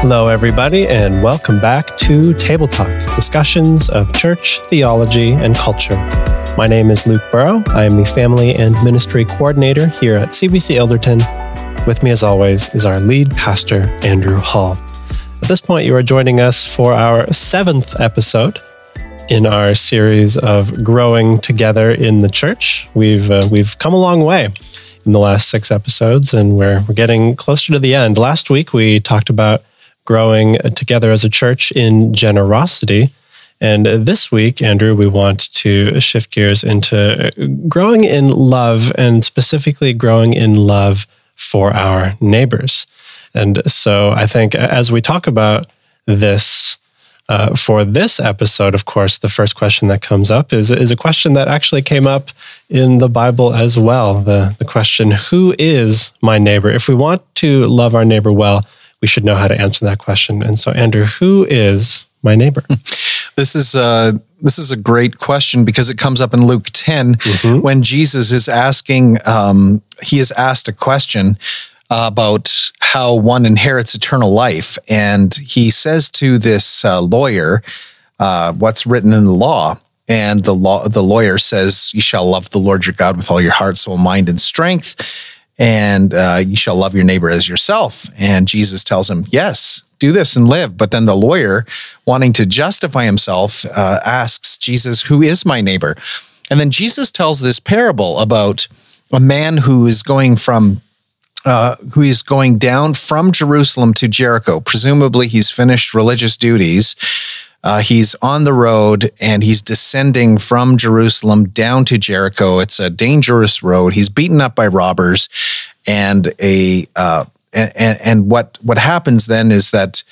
Hello, everybody, and welcome back to Table Talk discussions of church, theology, and culture. My name is Luke Burrow. I am the Family and Ministry Coordinator here at CBC Ilderton. With me, as always, is our lead pastor, Andrew Hall. At this point, you are joining us for our seventh episode in our series of growing together in the church. We've uh, we've come a long way in the last six episodes, and we're we're getting closer to the end. Last week, we talked about growing together as a church in generosity. And this week, Andrew, we want to shift gears into growing in love and specifically growing in love for our neighbors. And so I think as we talk about this uh, for this episode, of course, the first question that comes up is, is a question that actually came up in the Bible as well. The, the question, Who is my neighbor? If we want to love our neighbor well, we should know how to answer that question. And so, Andrew, who is my neighbor? This is a, uh, this is a great question because it comes up in Luke 10 mm-hmm. when Jesus is asking, um, he is asked a question about how one inherits eternal life. And he says to this uh, lawyer, uh, What's written in the law? And the law, the lawyer says, "You shall love the Lord your God with all your heart, soul, mind, and strength, and uh, you shall love your neighbor as yourself. And Jesus tells him, Yes, do this and live. But then the lawyer, wanting to justify himself, uh, asks Jesus, Who is my neighbor? And then Jesus tells this parable about a man who is going from uh, who is going down from Jerusalem to Jericho. Presumably, he's finished religious duties. Uh, he's on the road and he's descending from Jerusalem down to Jericho. It's a dangerous road. He's beaten up by robbers, and a uh, and, and what what happens then is that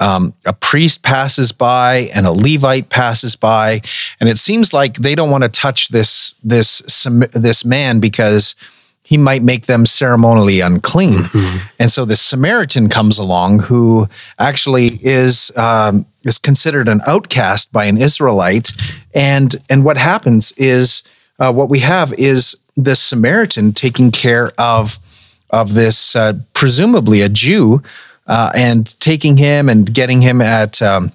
um, a priest passes by and a Levite passes by, and it seems like they don't want to touch this this this man because he might make them ceremonially unclean. Mm-hmm. And so the Samaritan comes along, who actually is um, is considered an outcast by an Israelite. And and what happens is uh, what we have is this Samaritan taking care of of this uh, presumably a Jew uh, and taking him and getting him at um,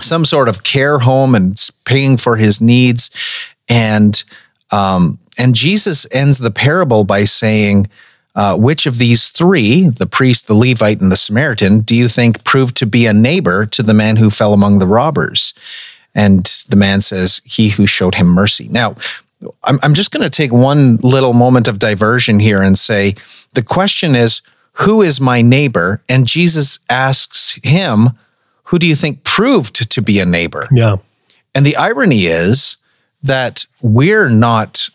some sort of care home and paying for his needs and um, and Jesus ends the parable by saying, uh, which of these three, the priest, the Levite, and the Samaritan, do you think proved to be a neighbor to the man who fell among the robbers? And the man says, He who showed him mercy. Now, I'm, I'm just going to take one little moment of diversion here and say the question is, Who is my neighbor? And Jesus asks him, Who do you think proved to be a neighbor? Yeah. And the irony is that we're not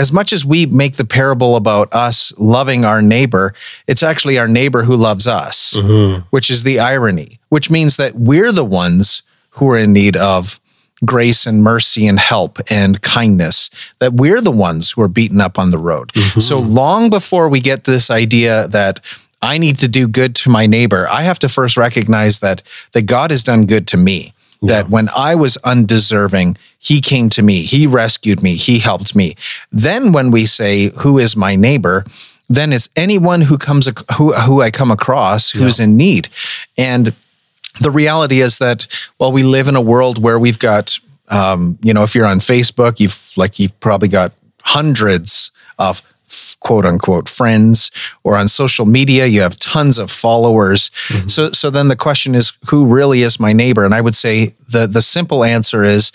as much as we make the parable about us loving our neighbor, it's actually our neighbor who loves us, mm-hmm. which is the irony, which means that we're the ones who are in need of grace and mercy and help and kindness, that we're the ones who are beaten up on the road. Mm-hmm. So long before we get this idea that I need to do good to my neighbor, I have to first recognize that that God has done good to me that when I was undeserving, he came to me, he rescued me, he helped me. Then when we say, Who is my neighbor? then it's anyone who comes who who I come across who's yeah. in need. And the reality is that well, we live in a world where we've got um, you know, if you're on Facebook, you've like you've probably got hundreds of quote unquote friends or on social media you have tons of followers mm-hmm. so so then the question is who really is my neighbor and i would say the the simple answer is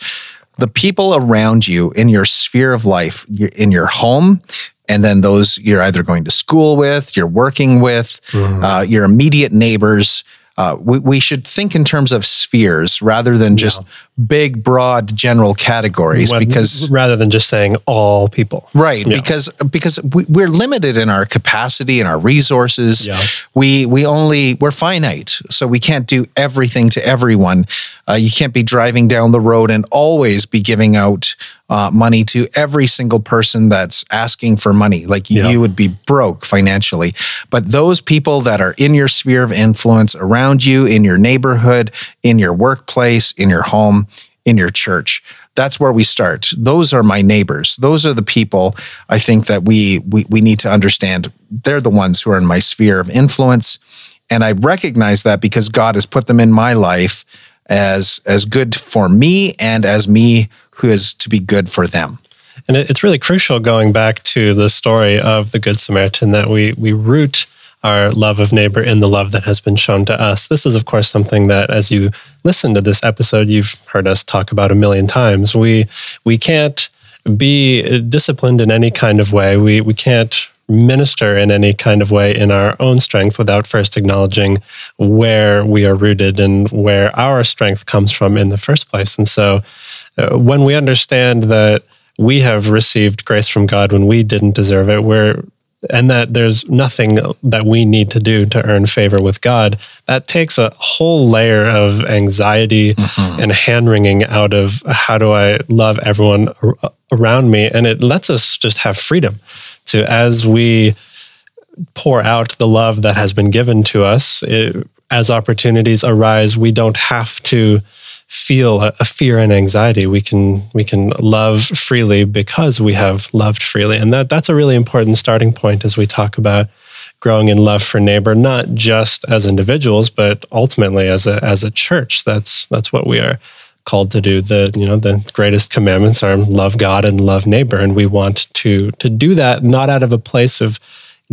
the people around you in your sphere of life in your home and then those you're either going to school with you're working with mm-hmm. uh, your immediate neighbors uh, we, we should think in terms of spheres rather than just yeah. Big, broad, general categories. When, because rather than just saying all people, right? Yeah. Because because we, are limited in our capacity and our resources. Yeah. We we only we're finite, so we can't do everything to everyone. Uh, you can't be driving down the road and always be giving out uh, money to every single person that's asking for money. Like yeah. you would be broke financially. But those people that are in your sphere of influence around you, in your neighborhood, in your workplace, in your home, in your church, that's where we start. Those are my neighbors. Those are the people I think that we we, we need to understand. They're the ones who are in my sphere of influence. and I recognize that because God has put them in my life as as good for me and as me who is to be good for them. And it's really crucial going back to the story of the Good Samaritan that we we root our love of neighbor in the love that has been shown to us. This is, of course, something that as you listen to this episode, you've heard us talk about a million times. We we can't be disciplined in any kind of way. We we can't minister in any kind of way in our own strength without first acknowledging where we are rooted and where our strength comes from in the first place. And so uh, when we understand that we have received grace from God when we didn't deserve it, we're and that there's nothing that we need to do to earn favor with God, that takes a whole layer of anxiety mm-hmm. and hand wringing out of how do I love everyone around me. And it lets us just have freedom to, as we pour out the love that has been given to us, it, as opportunities arise, we don't have to feel a, a, fear and anxiety. We can we can love freely because we have loved freely, and that that's a really important starting point as we talk about growing in love for neighbor, not just as individuals, but ultimately as a as a church. That's that's what we are called to do. The you know the greatest commandments are love God and love neighbor, and we want to to do that not out of a place of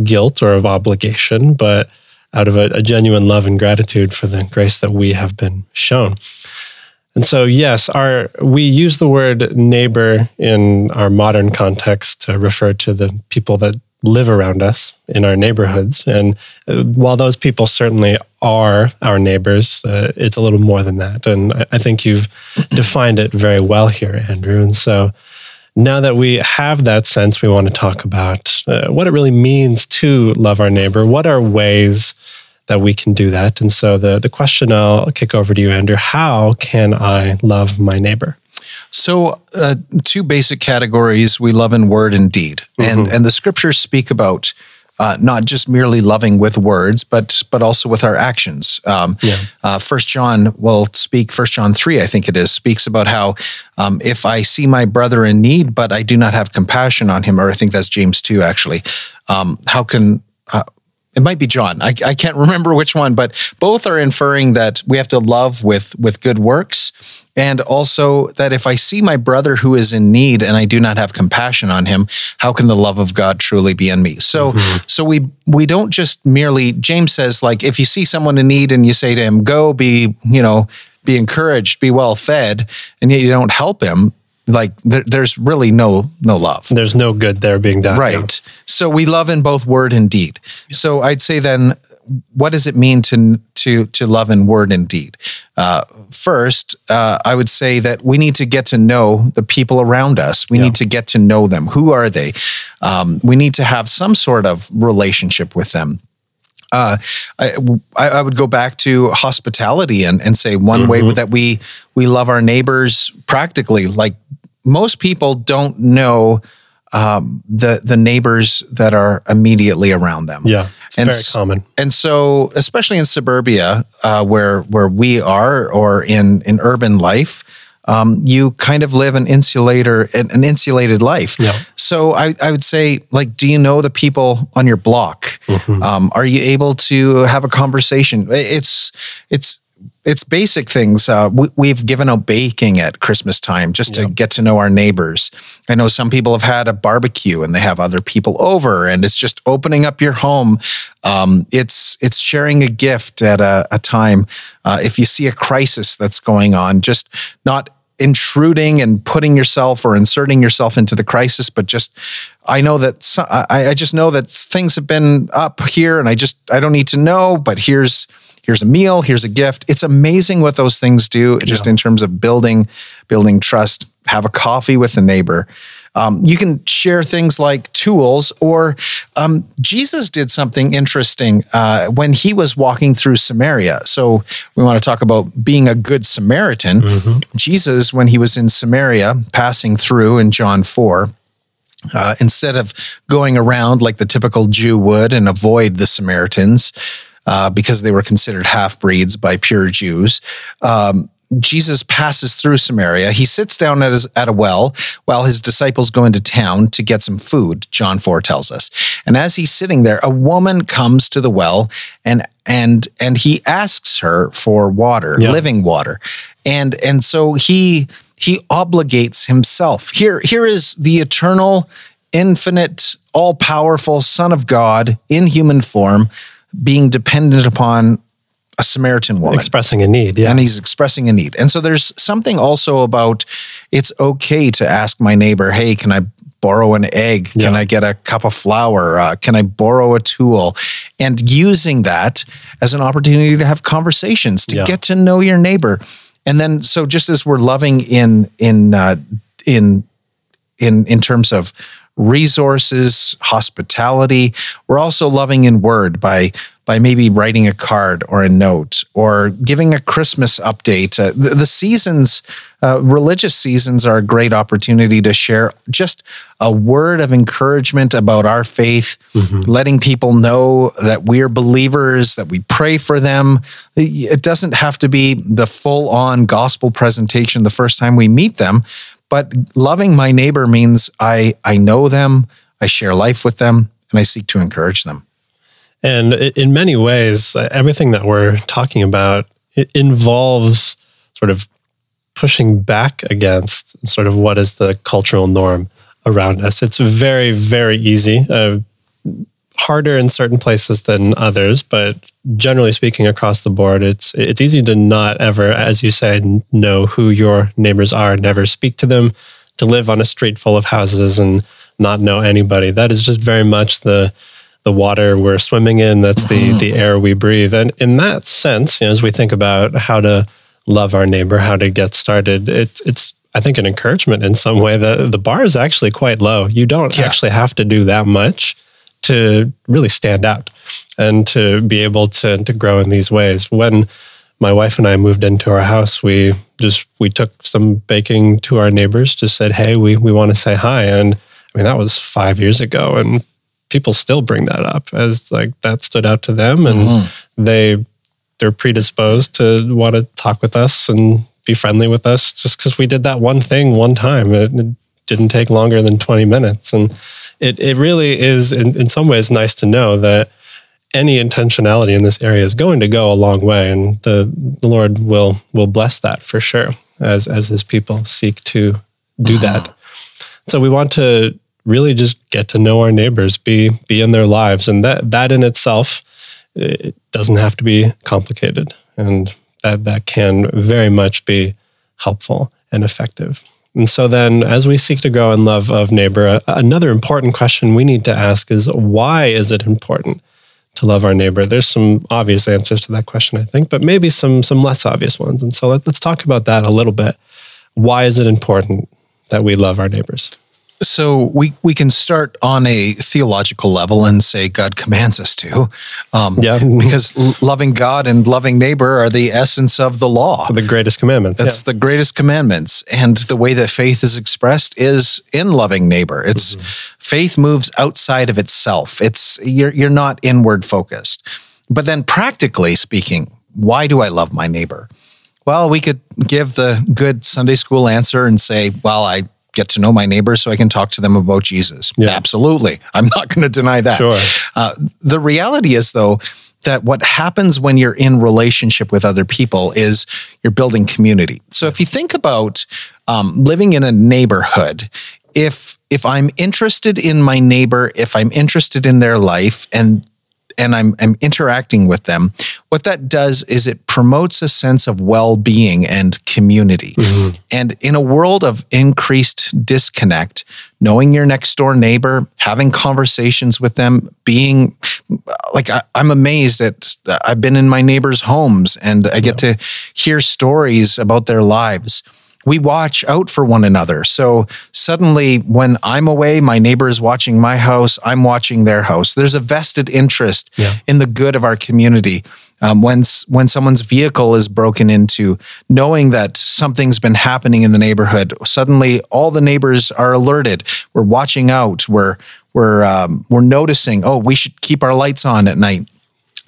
guilt or of obligation, but out of a, a genuine love and gratitude for the grace that we have been shown. And so, yes, our we use the word neighbor in our modern context to refer to the people that live around us in our neighborhoods. And uh, while those people certainly are our neighbors, uh, it's a little more than that. And I think you've defined it very well here, Andrew. And so, now that we have that sense, we want to talk about uh, what it really means to love our neighbor. What are ways that we can do that. And so the, the question I'll kick over to you, Andrew how can I love my neighbor? So, uh, two basic categories we love in word and deed. Mm-hmm. And, and the scriptures speak about uh, not just merely loving with words, but but also with our actions. Um, yeah. uh, First John will speak. First John three, I think it is, speaks about how um, if I see my brother in need, but I do not have compassion on him, or I think that's James two actually. Um, how can uh, it might be John. I, I can't remember which one, but both are inferring that we have to love with with good works, and also that if I see my brother who is in need and I do not have compassion on him, how can the love of God truly be in me? So, mm-hmm. so we we don't just merely. James says like if you see someone in need and you say to him, "Go, be you know." Be encouraged, be well fed, and yet you don't help him like there, there's really no no love. There's no good there being done right. So we love in both word and deed. So i'd say then what does it mean to to to love in word and deed? Uh, first uh, i would say that we need to get to know the people around us. We yeah. need to get to know them. Who are they? Um, we need to have some sort of relationship with them. Uh, I, I would go back to hospitality and, and say one mm-hmm. way that we we love our neighbors practically. Like most people don't know um, the the neighbors that are immediately around them. Yeah, it's and very common. And so, especially in suburbia, uh, where where we are, or in in urban life, um, you kind of live an insulator an insulated life. Yeah. So I, I would say, like, do you know the people on your block? Mm-hmm. Um, are you able to have a conversation? It's it's it's basic things. Uh, we, have given out baking at Christmas time just to get to know our neighbors. I know some people have had a barbecue and they have other people over, and it's just opening up your home. Um, it's it's sharing a gift at a, a time. Uh, if you see a crisis that's going on, just not intruding and putting yourself or inserting yourself into the crisis, but just I know that I, I just know that things have been up here, and I just I don't need to know, but here's here's a meal, here's a gift. It's amazing what those things do just in terms of building building trust. Have a coffee with a neighbor. Um, you can share things like tools, or um, Jesus did something interesting uh, when he was walking through Samaria. So we want to talk about being a good Samaritan. Mm-hmm. Jesus, when he was in Samaria, passing through in John 4, uh, instead of going around like the typical Jew would and avoid the Samaritans, uh, because they were considered half breeds by pure Jews. Um, Jesus passes through Samaria. He sits down at, his, at a well while his disciples go into town to get some food, John 4 tells us. And as he's sitting there, a woman comes to the well and and and he asks her for water, Yeah. living water. And and so he he obligates himself. Here here is the eternal, infinite, all-powerful son of God in human form being dependent upon a Samaritan woman Expressing a need. Yeah. and he's expressing a need. And so there's something also about it's okay to ask my neighbor, hey, can I borrow an egg? Can Yeah. I get a cup of flour? Uh, can I borrow a tool? And using that as an opportunity to have conversations, to Yeah. get to know your neighbor. And then, so just as we're loving in in uh, in in in terms of resources, hospitality. We're also loving in word by by maybe writing a card or a note or giving a Christmas update. Uh, the, the seasons, uh, religious seasons, are a great opportunity to share just a word of encouragement about our faith, letting people know that we're believers, that we pray for them. It doesn't have to be the full on gospel presentation the first time we meet them, but loving my neighbor means I I know them, I share life with them, and I seek to encourage them. And in many ways, uh, everything that we're talking about involves sort of pushing back against sort of what is the cultural norm around us. It's very, very easy, uh, harder in certain places than others, but generally speaking, across the board, it's it's easy to not ever, as you say, know who your neighbors are, never speak to them, to live on a street full of houses and not know anybody. That is just very much the the water we're swimming in. That's the mm-hmm. the air we breathe. And in that sense, you know, as we think about how to love our neighbor, how to get started, it's it's I think an encouragement in some way that the bar is actually quite low. You don't Yeah. actually have to do that much to really stand out and to be able to to grow in these ways. When my wife and I moved into our house, we just we took some baking to our neighbors, just said, "Hey, we we want to say hi." And I mean, that was 5 years ago and people still bring that up as like that stood out to them and mm-hmm. they they're predisposed to want to talk with us and be friendly with us just because we did that one thing one time. It, it didn't take longer than 20 minutes. And it, it really is, in, in some ways, nice to know that any intentionality in this area is going to go a long way. And the, the Lord will, will bless that for sure as, as his people seek to do uh-huh. that. So we want to really just get to know our neighbors, be, be in their lives. And that, that in itself, it doesn't have to be complicated and that that can very much be helpful and effective and so then as we seek to grow in love of neighbor another important question we need to ask is why is it important to love our neighbor? There's some obvious answers to that question i think but maybe some some less obvious ones. And so let, let's talk about that a little bit. Why is it important that we love our neighbors So we we can start on a theological level and say God commands us to, um, Yeah. because loving God and loving neighbor are the essence of the law. the greatest commandments That's the greatest commandments. And the way that faith is expressed is in loving neighbor. It's faith moves outside of itself. It's you're you're not inward focused. But then practically speaking, why do I love my neighbor? Well, we could give the good Sunday school answer and say, well, I get to know my neighbors so I can talk to them about Jesus. Yeah. Absolutely. I'm not going to deny that. Sure. Uh, the reality is, though, that what happens when you're in relationship with other people is you're building community. So if you think about um, living in a neighborhood, if if I'm interested in my neighbor, if I'm interested in their life, and and I'm, I'm interacting with them, what that does is it promotes a sense of well being and community. Mm-hmm. And in a world of increased disconnect, knowing your next door neighbor, having conversations with them, being like I, I'm amazed at I've been in my neighbors' homes and I get to hear stories about their lives we watch out for one another. So suddenly, when I'm away, my neighbor is watching my house, I'm watching their house. There's a vested interest Yeah. in the good of our community. Um, when when someone's vehicle is broken into, knowing that something's been happening in the neighborhood, suddenly all the neighbors are alerted. We're watching out. We're we're um, we're noticing. Oh, we should keep our lights on at night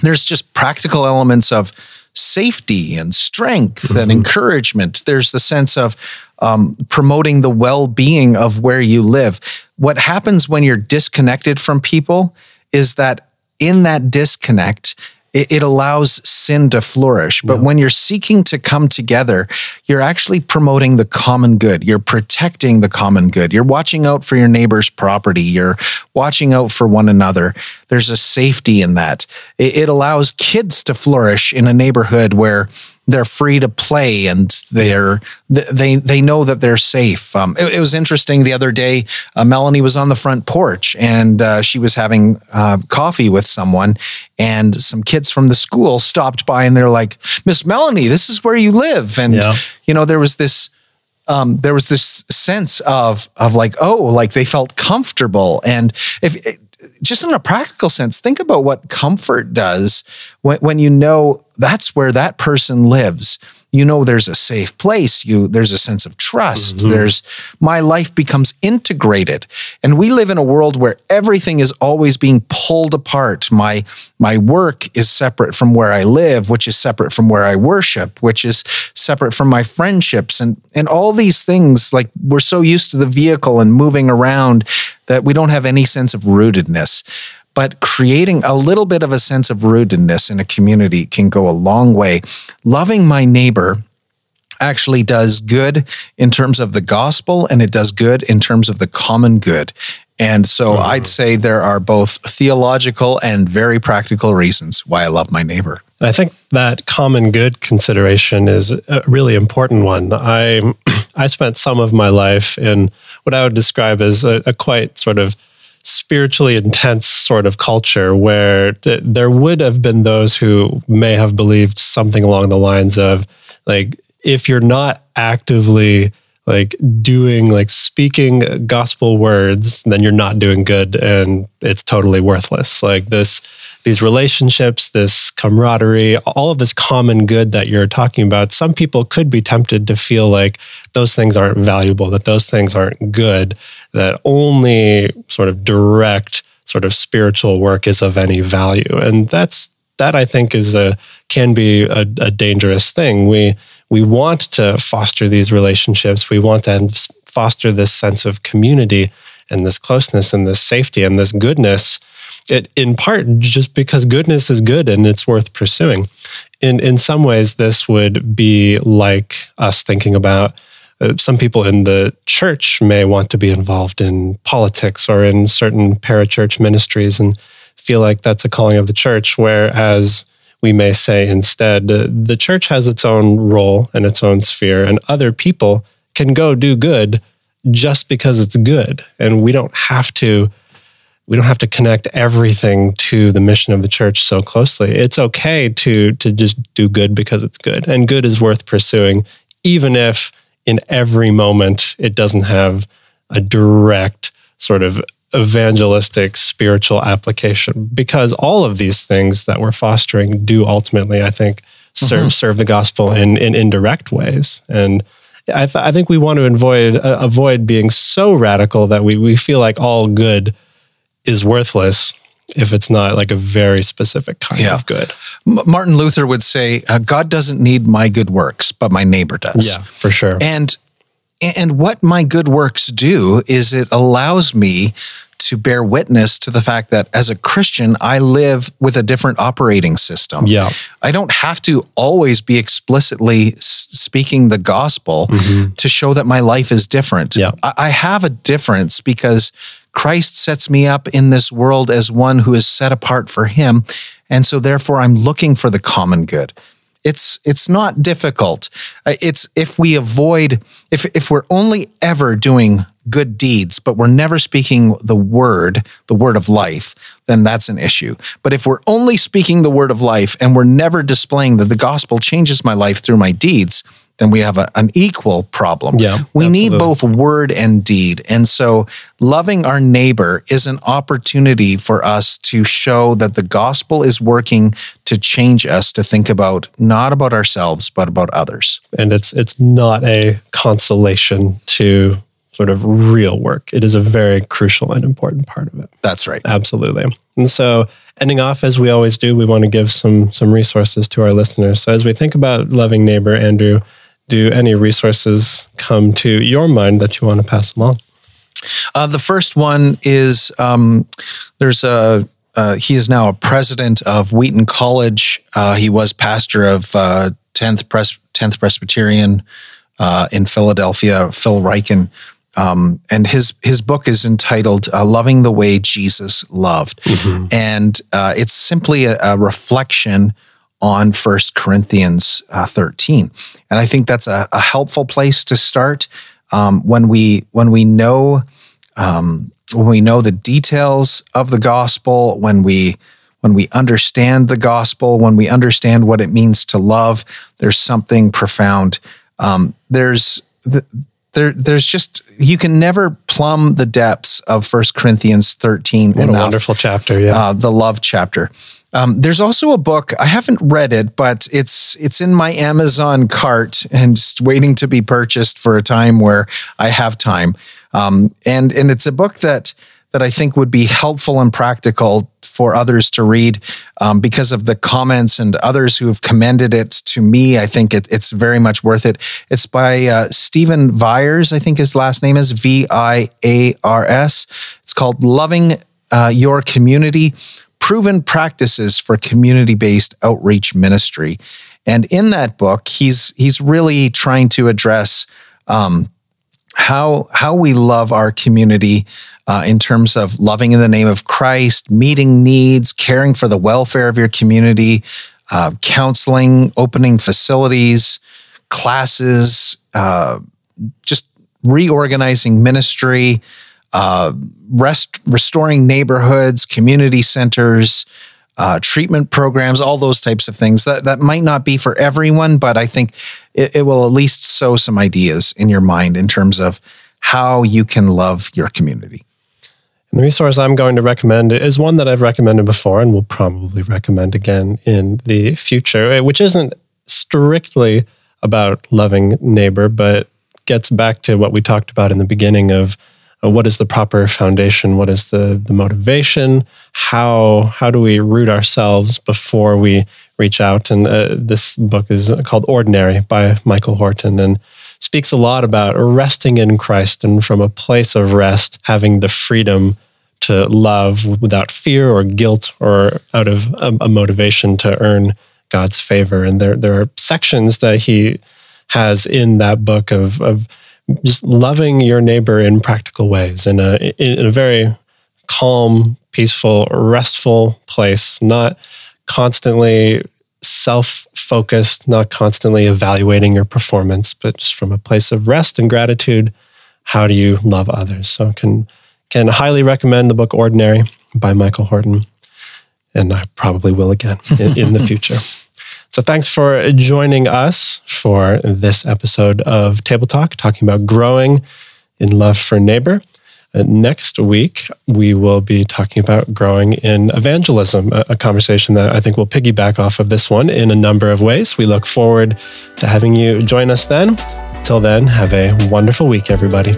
there's just practical elements of safety and strength and encouragement. There's the sense of um, promoting the well being of where you live. What happens when you're disconnected from people is that in that disconnect, it, it allows sin to flourish. But when you're seeking to come together, you're actually promoting the common good. You're protecting the common good. You're watching out for your neighbor's property. You're watching out for one another. There's a safety in that. It, it allows kids to flourish in a neighborhood where they're free to play and they're they they know that they're safe. Um, it, it, was interesting the other day. Uh, Melanie was on the front porch and uh, she was having uh, coffee with someone, and some kids from the school stopped by and they're like, "Miss Melanie, this is where you live," and yeah. you know there was this. Um, there was this sense of of like oh like they felt comfortable and if just in a practical sense, think about what comfort does when, when you know that's where that person lives. You know there's a safe place. You there's a sense of trust. Mm-hmm. There's my life becomes integrated. And we live in a world where everything is always being pulled apart. My my work is separate from where I live, which is separate from where I worship, which is separate from my friendships and and all these things like we're so used to the vehicle and moving around that we don't have any sense of rootedness. But creating a little bit of a sense of rootedness in a community can go a long way. Loving my neighbor actually does good in terms of the gospel and it does good in terms of the common good. And so mm-hmm. I'd say there are both theological and very practical reasons why I love my neighbor. I think that common good consideration is a really important one. I I spent some of my life in what I would describe as a, a quite sort of spiritually intense sort of culture where th- there would have been those who may have believed something along the lines of like if you're not actively like doing like speaking gospel words then you're not doing good and it's totally worthless. Like this these relationships this camaraderie all of this common good that you're talking about some people could be tempted to feel like those things aren't valuable that those things aren't good that only sort of direct sort of spiritual work is of any value and that's that i think is a can be a, a dangerous thing we we want to foster these relationships. We want to foster this sense of community and this closeness and this safety and this goodness. It, in part just because goodness is good and it's worth pursuing. In in some ways, this would be like us thinking about uh, some people in the church may want to be involved in politics or in certain parachurch ministries and feel like that's a calling of the church, whereas we may say instead the church has its own role and its own sphere, and other people can go do good just because it's good. And we don't have to we don't have to connect everything to the mission of the church so closely. It's okay to to just do good because it's good. And good is worth pursuing even if in every moment it doesn't have a direct sort of evangelistic spiritual application because all of these things that we're fostering do ultimately i think serve mm-hmm. serve the gospel in in indirect ways and I, th- I think we want to avoid uh, avoid being so radical that we we feel like all good is worthless if it's not like a very specific kind yeah. of good. M- Martin Luther would say, uh, "God doesn't need my good works, but my neighbor does." Yeah, for sure. And and what my good works do is it allows me to bear witness to the fact that as a Christian, I live with a different operating system. Yeah. I don't have to always be explicitly speaking the gospel mm-hmm. to show that my life is different. Yeah. I-, I have a difference because Christ sets me up in this world as one who is set apart for him. And so therefore I'm looking for the common good. It's it's not difficult. Uh, it's if we avoid if if we're only ever doing good deeds, but we're never speaking the word, the word of life, then that's an issue. But if we're only speaking the word of life and we're never displaying that the gospel changes my life through my deeds, then we have a, an equal problem. Yeah, we absolutely. need both word and deed. And so loving our neighbor is an opportunity for us to show that the gospel is working to change us to think about not about ourselves, but about others. And it's it's not a consolation to sort of real work. It is a very crucial and important part of it. That's right. Absolutely. And so ending off as we always do, we want to give some some resources to our listeners. So as we think about loving neighbor, Andrew, do any resources come to your mind that you want to pass along? Uh, the first one is um, there's a uh, he is now a president of Wheaton College. Uh, he was pastor of uh, 10th, Pres- 10th Presbyterian uh, in Philadelphia, Phil Ryken. Um, and his his book is entitled uh, "Loving the Way Jesus Loved," mm-hmm. and uh, it's simply a, a, reflection on First Corinthians uh, thirteen. And I think that's a, a helpful place to start um, when we when we know um, when we know the details of the gospel, when we when we understand the gospel, when we understand what it means to love. There's something profound. Um, there's the, there, there's just you can never plumb the depths of First Corinthians 13. What enough. a wonderful chapter, yeah. Uh, the love chapter. Um, there's also a book I haven't read it, but it's it's in my Amazon cart and just waiting to be purchased for a time where I have time. Um, and and it's a book that that I think would be helpful and practical for others to read um, because of the comments and others who have commended it to me. I think it, it's very much worth it. It's by uh, Stephen Viars, I think his last name is V I A R S. It's called Loving uh, Your Community Proven Practices for Community Based Outreach Ministry. And in that book, he's he's really trying to address um, how how we love our community uh, in terms of loving in the name of Christ, meeting needs, caring for the welfare of your community, uh, counseling, opening facilities, classes, uh, just reorganizing ministry, uh, rest, restoring neighborhoods, community centers. Uh, treatment programs, all those types of things. That that might not be for everyone, but I think it, it will at least sow some ideas in your mind in terms of how you can love your community. And the resource I'm going to recommend is one that I've recommended before and will probably recommend again in the future, which isn't strictly about loving neighbor, but gets back to what we talked about in the beginning of what is the proper foundation, what is the the motivation, how how do we root ourselves before we reach out. And uh, this book is called Ordinary by Michael Horton and speaks a lot about resting in Christ and from a place of rest, having the freedom to love without fear or guilt or out of a, a motivation to earn God's favor. And there, there are sections that he has in that book of, of just loving your neighbor in practical ways in a, in a very calm, peaceful, restful place, not constantly self focused, not constantly evaluating your performance, but just from a place of rest and gratitude. How do you love others? So, can can highly recommend the book Ordinary by Michael Horton, and I probably will again in, in the future. So, thanks for joining us for this episode of Table Talk, talking about growing in love for neighbor. Uh, next week, we will be talking about growing in evangelism, a, a, conversation that I think will piggyback off of this one in a number of ways. We look forward to having you join us then. Till then, have a wonderful week, everybody.